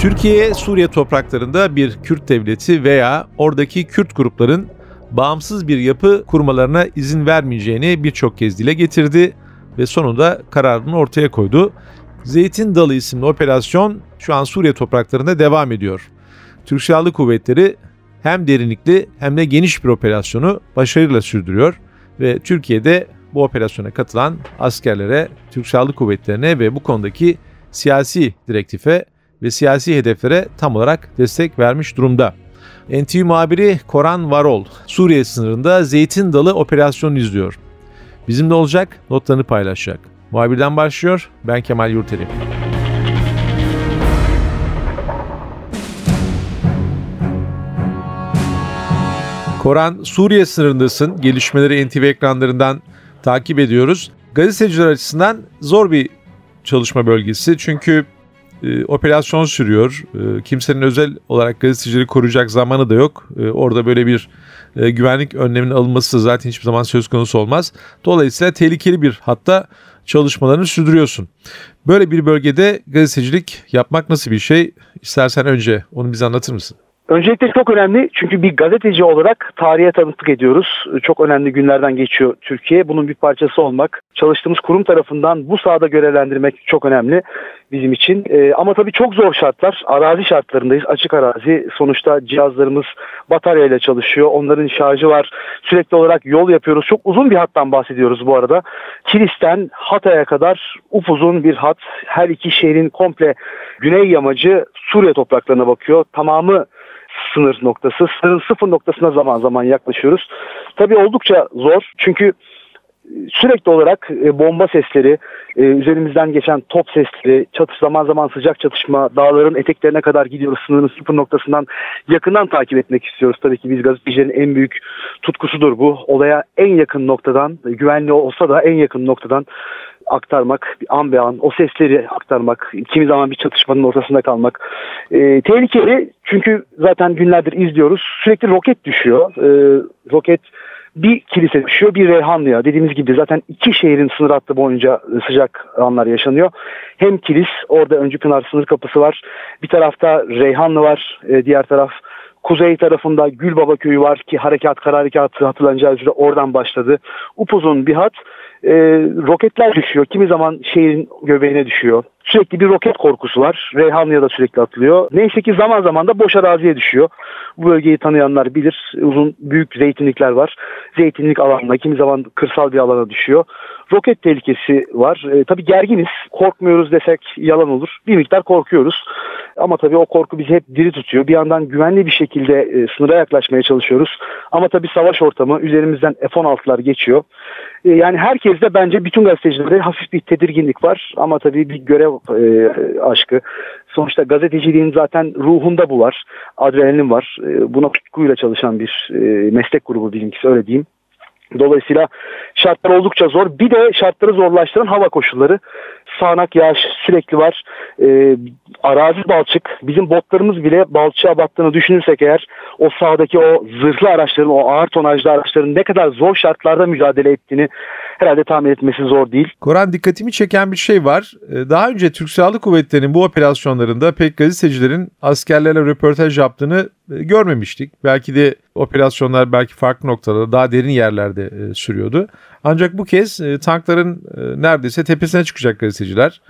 Türkiye, Suriye topraklarında bir Kürt devleti veya oradaki Kürt grupların bağımsız bir yapı kurmalarına izin vermeyeceğini birçok kez dile getirdi ve sonunda kararını ortaya koydu. Zeytin Dalı isimli operasyon şu an Suriye topraklarında devam ediyor. Türk Silahlı Kuvvetleri hem derinlikli hem de geniş bir operasyonu başarıyla sürdürüyor ve Türkiye'de bu operasyona katılan askerlere, Türk Silahlı Kuvvetleri'ne ve bu konudaki siyasi direktife ve siyasi hedeflere tam olarak destek vermiş durumda. NTV muhabiri Koran Varol, Suriye sınırında Zeytin Dalı operasyonu izliyor. Bizimle olacak, notlarını paylaşacak. Muhabirden başlıyor, ben Kemal Yurteri. Koran, Suriye sınırındasın. Gelişmeleri NTV ekranlarından takip ediyoruz. Gazeteciler açısından zor bir çalışma bölgesi. Çünkü e, operasyon sürüyor. E, kimsenin özel olarak gazetecileri koruyacak zamanı da yok. E, orada böyle bir e, güvenlik önleminin alınması zaten hiçbir zaman söz konusu olmaz. Dolayısıyla tehlikeli bir hatta çalışmalarını sürdürüyorsun. Böyle bir bölgede gazetecilik yapmak nasıl bir şey? İstersen önce onu bize anlatır mısın? Öncelikle çok önemli çünkü bir gazeteci olarak tarihe tanıklık ediyoruz. Çok önemli günlerden geçiyor Türkiye. Bunun bir parçası olmak, çalıştığımız kurum tarafından bu sahada görevlendirmek çok önemli bizim için. Ee, ama tabii çok zor şartlar. Arazi şartlarındayız. Açık arazi. Sonuçta cihazlarımız bataryayla çalışıyor. Onların şarjı var. Sürekli olarak yol yapıyoruz. Çok uzun bir hattan bahsediyoruz bu arada. Kilis'ten Hatay'a kadar upuzun bir hat. Her iki şehrin komple güney yamacı Suriye topraklarına bakıyor. Tamamı sınır noktası. Sınırın sıfır noktasına zaman zaman yaklaşıyoruz. Tabii oldukça zor çünkü sürekli olarak e, bomba sesleri, e, üzerimizden geçen top sesleri, çatış zaman zaman sıcak çatışma, dağların eteklerine kadar gidiyoruz. Sınırın sıfır noktasından yakından takip etmek istiyoruz. Tabii ki biz gazetecilerin en büyük tutkusudur bu. Olaya en yakın noktadan, güvenli olsa da en yakın noktadan aktarmak, an be an o sesleri aktarmak, kimi zaman bir çatışmanın ortasında kalmak e, tehlikeli. Çünkü zaten günlerdir izliyoruz. Sürekli roket düşüyor. E, roket bir kilise düşüyor, bir Reyhanlı'ya. Dediğimiz gibi zaten iki şehrin sınır hattı boyunca sıcak anlar yaşanıyor. Hem kilis, orada Öncü Pınar sınır kapısı var. Bir tarafta Reyhanlı var, e, diğer taraf Kuzey tarafında Gülbaba köyü var ki harekat, kara harekatı hatırlanacağı üzere oradan başladı. Upuzun bir hat e, roketler düşüyor. Kimi zaman şehrin göbeğine düşüyor. Sürekli bir roket korkusu var. Reyhanlı'ya da sürekli atılıyor. Neyse ki zaman zaman da boş araziye düşüyor. Bu bölgeyi tanıyanlar bilir. Uzun büyük zeytinlikler var. Zeytinlik alanına kimi zaman kırsal bir alana düşüyor. Roket tehlikesi var. E, tabii gerginiz. Korkmuyoruz desek yalan olur. Bir miktar korkuyoruz. Ama tabii o korku bizi hep diri tutuyor. Bir yandan güvenli bir şekilde e, sınıra yaklaşmaya çalışıyoruz. Ama tabii savaş ortamı üzerimizden F-16'lar geçiyor. E, yani herkeste bence bütün gazetecilerde hafif bir tedirginlik var. Ama tabii bir görev e, aşkı. Sonuçta gazeteciliğin zaten ruhunda bu var. Adrenalin var. E, buna tutkuyla çalışan bir e, meslek grubu bizimkisi öyle diyeyim. Dolayısıyla şartlar oldukça zor. Bir de şartları zorlaştıran hava koşulları. Sağanak yağış sürekli var. Ee, arazi balçık. Bizim botlarımız bile balçığa battığını düşünürsek eğer o sahadaki o zırhlı araçların, o ağır tonajlı araçların ne kadar zor şartlarda mücadele ettiğini herhalde tahmin etmesi zor değil. Koran dikkatimi çeken bir şey var. Ee, daha önce Türk Silahlı Kuvvetleri'nin bu operasyonlarında pek gazetecilerin askerlerle röportaj yaptığını e, görmemiştik. Belki de operasyonlar belki farklı noktalarda daha derin yerlerde e, sürüyordu. Ancak bu kez e, tankların neredeyse tepesine çıkacak gazeteciler.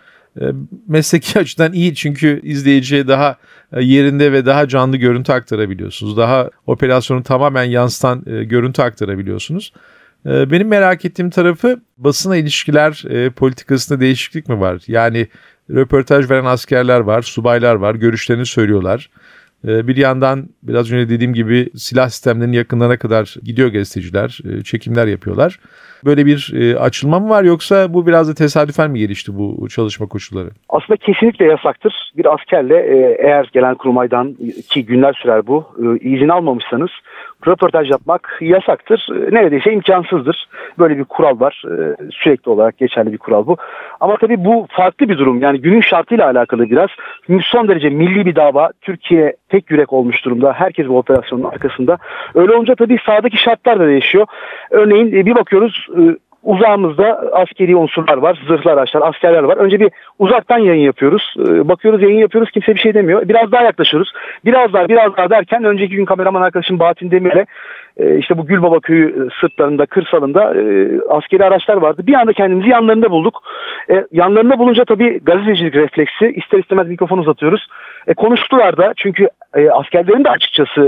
Mesleki açıdan iyi çünkü izleyiciye daha yerinde ve daha canlı görüntü aktarabiliyorsunuz. Daha operasyonu tamamen yansıtan görüntü aktarabiliyorsunuz. Benim merak ettiğim tarafı basına ilişkiler politikasında değişiklik mi var? Yani röportaj veren askerler var, subaylar var, görüşlerini söylüyorlar. Ee, bir yandan biraz önce dediğim gibi silah sistemlerinin yakınlarına kadar gidiyor gazeteciler, e, çekimler yapıyorlar. Böyle bir e, açılma mı var yoksa bu biraz da tesadüfen mi gelişti bu çalışma koşulları? Aslında kesinlikle yasaktır. Bir askerle e, eğer gelen kurmaydan ki günler sürer bu izin almamışsanız röportaj yapmak yasaktır. Neredeyse imkansızdır. Böyle bir kural var. Sürekli olarak geçerli bir kural bu. Ama tabii bu farklı bir durum. Yani günün şartıyla alakalı biraz. Son derece milli bir dava. Türkiye tek yürek olmuş durumda. Herkes bu operasyonun arkasında. Öyle olunca tabii sahadaki şartlar da değişiyor. Örneğin bir bakıyoruz uzağımızda askeri unsurlar var, zırhlı araçlar, askerler var. Önce bir uzaktan yayın yapıyoruz. Ee, bakıyoruz yayın yapıyoruz kimse bir şey demiyor. Biraz daha yaklaşıyoruz. Biraz daha biraz daha derken önceki gün kameraman arkadaşım Bahattin Demir'e e, işte bu Gülbaba köyü e, sırtlarında, kırsalında e, askeri araçlar vardı. Bir anda kendimizi yanlarında bulduk. yanlarında bulunca tabii gazetecilik refleksi ister istemez mikrofon uzatıyoruz. Konuştular da çünkü askerlerin de açıkçası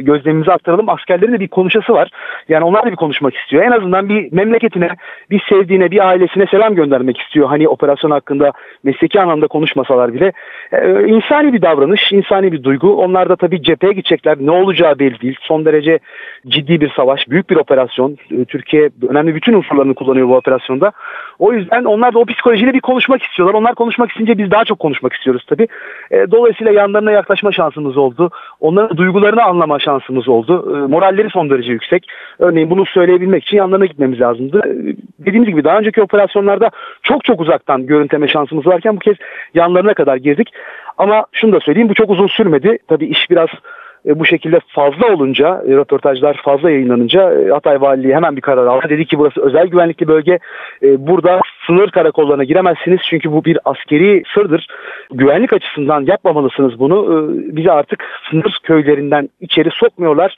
gözlemimizi aktaralım. Askerlerin de bir konuşası var. Yani onlar da bir konuşmak istiyor. En azından bir memleketine, bir sevdiğine, bir ailesine selam göndermek istiyor. Hani operasyon hakkında mesleki anlamda konuşmasalar bile. insani bir davranış, insani bir duygu. Onlar da tabii cepheye gidecekler. Ne olacağı belli değil. Son derece ciddi bir savaş, büyük bir operasyon. Ee, Türkiye önemli bütün unsurlarını kullanıyor bu operasyonda. O yüzden onlar da o psikolojiyle bir konuşmak istiyorlar. Onlar konuşmak isteyince biz daha çok konuşmak istiyoruz tabii. E, dolayısıyla yanlarına yaklaşma şansımız oldu. Onların duygularını anlama şansımız oldu. E, moralleri son derece yüksek. Örneğin bunu söyleyebilmek için yanlarına gitmemiz lazımdı. E, dediğimiz gibi daha önceki operasyonlarda çok çok uzaktan görüntüleme şansımız varken bu kez yanlarına kadar girdik. Ama şunu da söyleyeyim bu çok uzun sürmedi. Tabii iş biraz e, bu şekilde fazla olunca, e, röportajlar fazla yayınlanınca e, Hatay Valiliği hemen bir karar aldı. Dedi ki burası özel güvenlikli bölge. E, burada sınır karakollarına giremezsiniz çünkü bu bir askeri sırdır. Güvenlik açısından yapmamalısınız bunu. E, bizi artık sınır köylerinden içeri sokmuyorlar.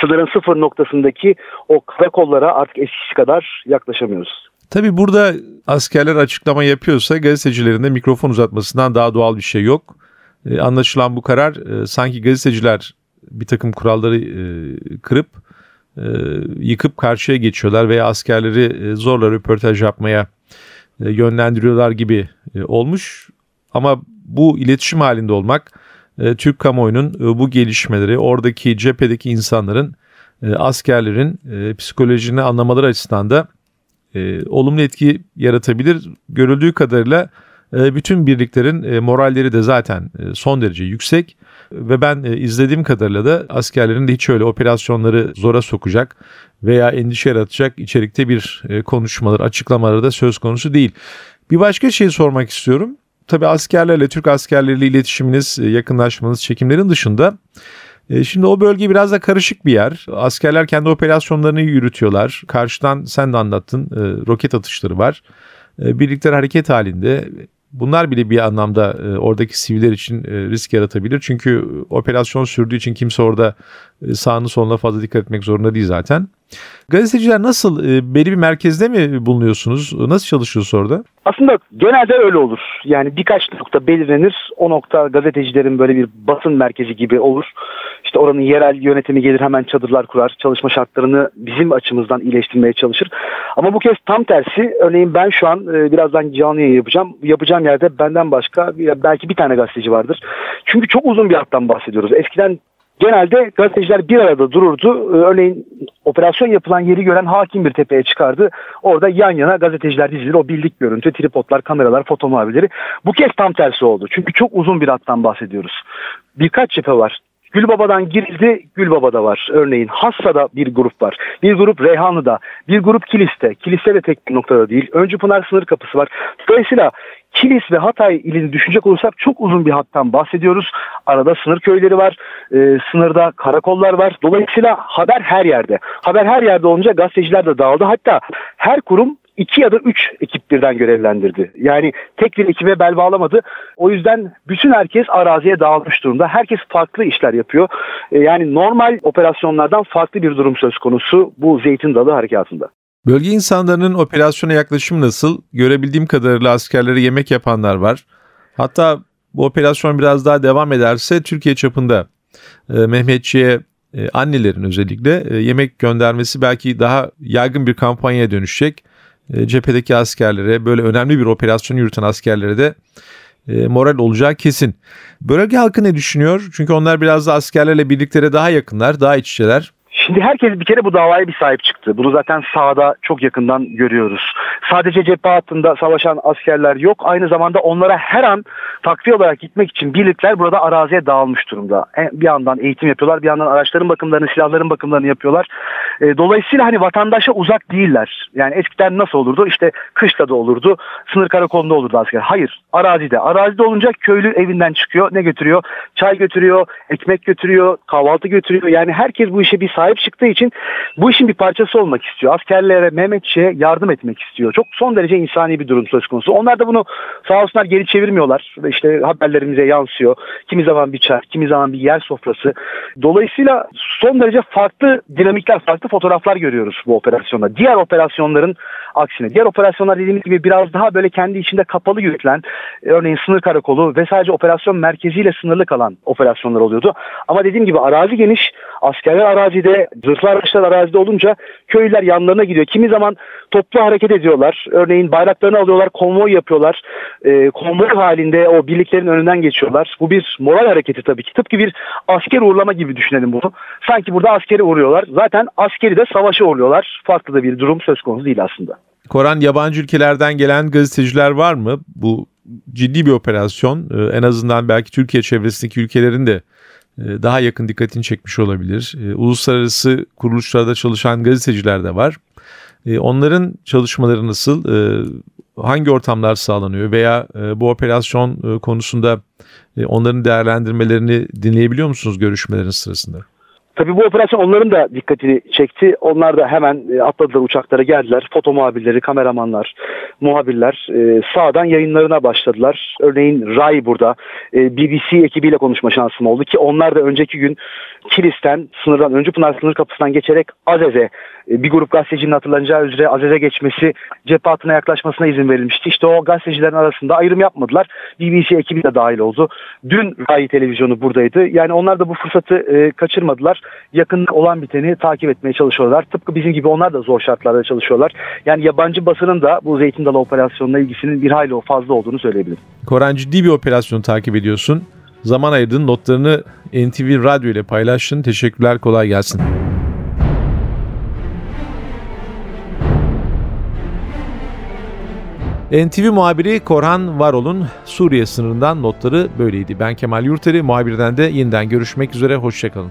Sınırın sıfır noktasındaki o karakollara artık eskisi kadar yaklaşamıyoruz. Tabii burada askerler açıklama yapıyorsa gazetecilerin de mikrofon uzatmasından daha doğal bir şey yok. E, anlaşılan bu karar e, sanki gazeteciler bir takım kuralları e, kırıp e, yıkıp karşıya geçiyorlar veya askerleri e, zorla röportaj yapmaya e, yönlendiriyorlar gibi e, olmuş. Ama bu iletişim halinde olmak e, Türk kamuoyunun e, bu gelişmeleri oradaki cephedeki insanların e, askerlerin e, psikolojini anlamaları açısından da e, olumlu etki yaratabilir. Görüldüğü kadarıyla e, bütün birliklerin e, moralleri de zaten e, son derece yüksek ve ben izlediğim kadarıyla da askerlerin de hiç öyle operasyonları zora sokacak veya endişe yaratacak içerikte bir konuşmaları, açıklamaları da söz konusu değil. Bir başka şey sormak istiyorum. Tabii askerlerle, Türk askerleriyle iletişiminiz, yakınlaşmanız, çekimlerin dışında Şimdi o bölge biraz da karışık bir yer. Askerler kendi operasyonlarını yürütüyorlar. Karşıdan sen de anlattın roket atışları var. Birlikler hareket halinde. Bunlar bile bir anlamda e, oradaki siviller için e, risk yaratabilir. Çünkü operasyon sürdüğü için kimse orada e, sağını soluna fazla dikkat etmek zorunda değil zaten. Gazeteciler nasıl? E, belli bir merkezde mi bulunuyorsunuz? Nasıl çalışıyorsunuz orada? Aslında genelde öyle olur. Yani birkaç nokta belirlenir. O nokta gazetecilerin böyle bir basın merkezi gibi olur. İşte oranın yerel yönetimi gelir hemen çadırlar kurar. Çalışma şartlarını bizim açımızdan iyileştirmeye çalışır. Ama bu kez tam tersi. Örneğin ben şu an e, birazdan canlı yayın yapacağım. Yapacağım yerde benden başka belki bir tane gazeteci vardır. Çünkü çok uzun bir hattan bahsediyoruz. Eskiden Genelde gazeteciler bir arada dururdu. Ee, örneğin operasyon yapılan yeri gören hakim bir tepeye çıkardı. Orada yan yana gazeteciler dizilir. O bildik görüntü, tripodlar, kameralar, foto muhabirleri. Bu kez tam tersi oldu. Çünkü çok uzun bir hattan bahsediyoruz. Birkaç cephe var. Gülbaba'dan girildi, Gülbaba'da var. Örneğin Hassa'da bir grup var. Bir grup Reyhanlı'da, bir grup Kilis'te. Kilis'te de tek bir noktada değil. Öncü Pınar sınır kapısı var. Dolayısıyla Kilis ve Hatay ilini düşünecek olursak çok uzun bir hattan bahsediyoruz. Arada sınır köyleri var, e, sınırda karakollar var. Dolayısıyla haber her yerde. Haber her yerde olunca gazeteciler de dağıldı. Hatta her kurum iki ya da üç ekip birden görevlendirdi. Yani tek bir ekibe bel bağlamadı. O yüzden bütün herkes araziye dağılmış durumda. Herkes farklı işler yapıyor. E, yani normal operasyonlardan farklı bir durum söz konusu bu Zeytin Dalı harekatında. Bölge insanlarının operasyona yaklaşımı nasıl? Görebildiğim kadarıyla askerlere yemek yapanlar var. Hatta bu operasyon biraz daha devam ederse Türkiye çapında e, Mehmetçiğe e, annelerin özellikle yemek göndermesi belki daha yaygın bir kampanyaya dönüşecek. E, cephedeki askerlere böyle önemli bir operasyon yürüten askerlere de e, moral olacağı kesin. Bölge halkı ne düşünüyor? Çünkü onlar biraz da askerlerle birliklere daha yakınlar, daha iç içeler. Şimdi herkes bir kere bu davaya bir sahip çıktı. Bunu zaten sahada çok yakından görüyoruz. Sadece cephe hattında savaşan askerler yok. Aynı zamanda onlara her an takviye olarak gitmek için birlikler burada araziye dağılmış durumda. E, bir yandan eğitim yapıyorlar, bir yandan araçların bakımlarını, silahların bakımlarını yapıyorlar. E, dolayısıyla hani vatandaşa uzak değiller. Yani eskiden nasıl olurdu? İşte kışla da olurdu, sınır karakolunda olurdu asker. Hayır, arazide. Arazide olunca köylü evinden çıkıyor. Ne götürüyor? Çay götürüyor, ekmek götürüyor, kahvaltı götürüyor. Yani herkes bu işe bir sahip çıktığı için bu işin bir parçası olmak istiyor. Askerlere, Mehmetçi'ye yardım etmek istiyor. Çok son derece insani bir durum söz konusu. Onlar da bunu sağ olsunlar geri çevirmiyorlar. İşte haberlerimize yansıyor. Kimi zaman bir çay, kimi zaman bir yer sofrası. Dolayısıyla son derece farklı dinamikler, farklı fotoğraflar görüyoruz bu operasyonda. Diğer operasyonların aksine. Diğer operasyonlar dediğimiz gibi biraz daha böyle kendi içinde kapalı yürütülen, örneğin sınır karakolu ve sadece operasyon merkeziyle sınırlı kalan operasyonlar oluyordu. Ama dediğim gibi arazi geniş, askerler arazide, zırhlı araçlar arazide olunca köylüler yanlarına gidiyor. Kimi zaman toplu hareket ediyorlar. Örneğin bayraklarını alıyorlar, konvoy yapıyorlar. E, konvoy halinde o birliklerin önünden geçiyorlar. Bu bir moral hareketi tabii ki. Tıpkı bir asker uğurlama gibi düşünelim bunu. Sanki burada askeri uğruyorlar. Zaten askeri de savaşa uğurluyorlar. Farklı da bir durum söz konusu değil aslında. Koran yabancı ülkelerden gelen gazeteciler var mı? Bu ciddi bir operasyon. Ee, en azından belki Türkiye çevresindeki ülkelerin de daha yakın dikkatini çekmiş olabilir. Ee, uluslararası kuruluşlarda çalışan gazeteciler de var. Ee, onların çalışmaları nasıl? Hangi ortamlar sağlanıyor? Veya e, bu operasyon e, konusunda onların değerlendirmelerini dinleyebiliyor musunuz görüşmelerin sırasında? Tabii bu operasyon onların da dikkatini çekti. Onlar da hemen e, atladılar uçaklara geldiler. Foto muhabirleri, kameramanlar, muhabirler e, sağdan yayınlarına başladılar. Örneğin Ray burada e, BBC ekibiyle konuşma şansım oldu ki onlar da önceki gün Kilis'ten sınırdan Öncü Pınar sınır kapısından geçerek Azez'e bir grup gazetecinin hatırlanacağı üzere Azez'e geçmesi cephe yaklaşmasına izin verilmişti. İşte o gazetecilerin arasında ayrım yapmadılar. BBC ekibi de dahil oldu. Dün Ray televizyonu buradaydı. Yani onlar da bu fırsatı e, kaçırmadılar. Yakında olan biteni takip etmeye çalışıyorlar. Tıpkı bizim gibi onlar da zor şartlarda çalışıyorlar. Yani yabancı basının da bu Zeytin Dalı operasyonuna ilgisinin bir hayli fazla olduğunu söyleyebilirim. Koran ciddi bir operasyonu takip ediyorsun. Zaman ayırdın, notlarını NTV Radyo ile paylaştın. Teşekkürler, kolay gelsin. NTV muhabiri Korhan Varol'un Suriye sınırından notları böyleydi. Ben Kemal Yurteri, muhabirden de yeniden görüşmek üzere, hoşçakalın.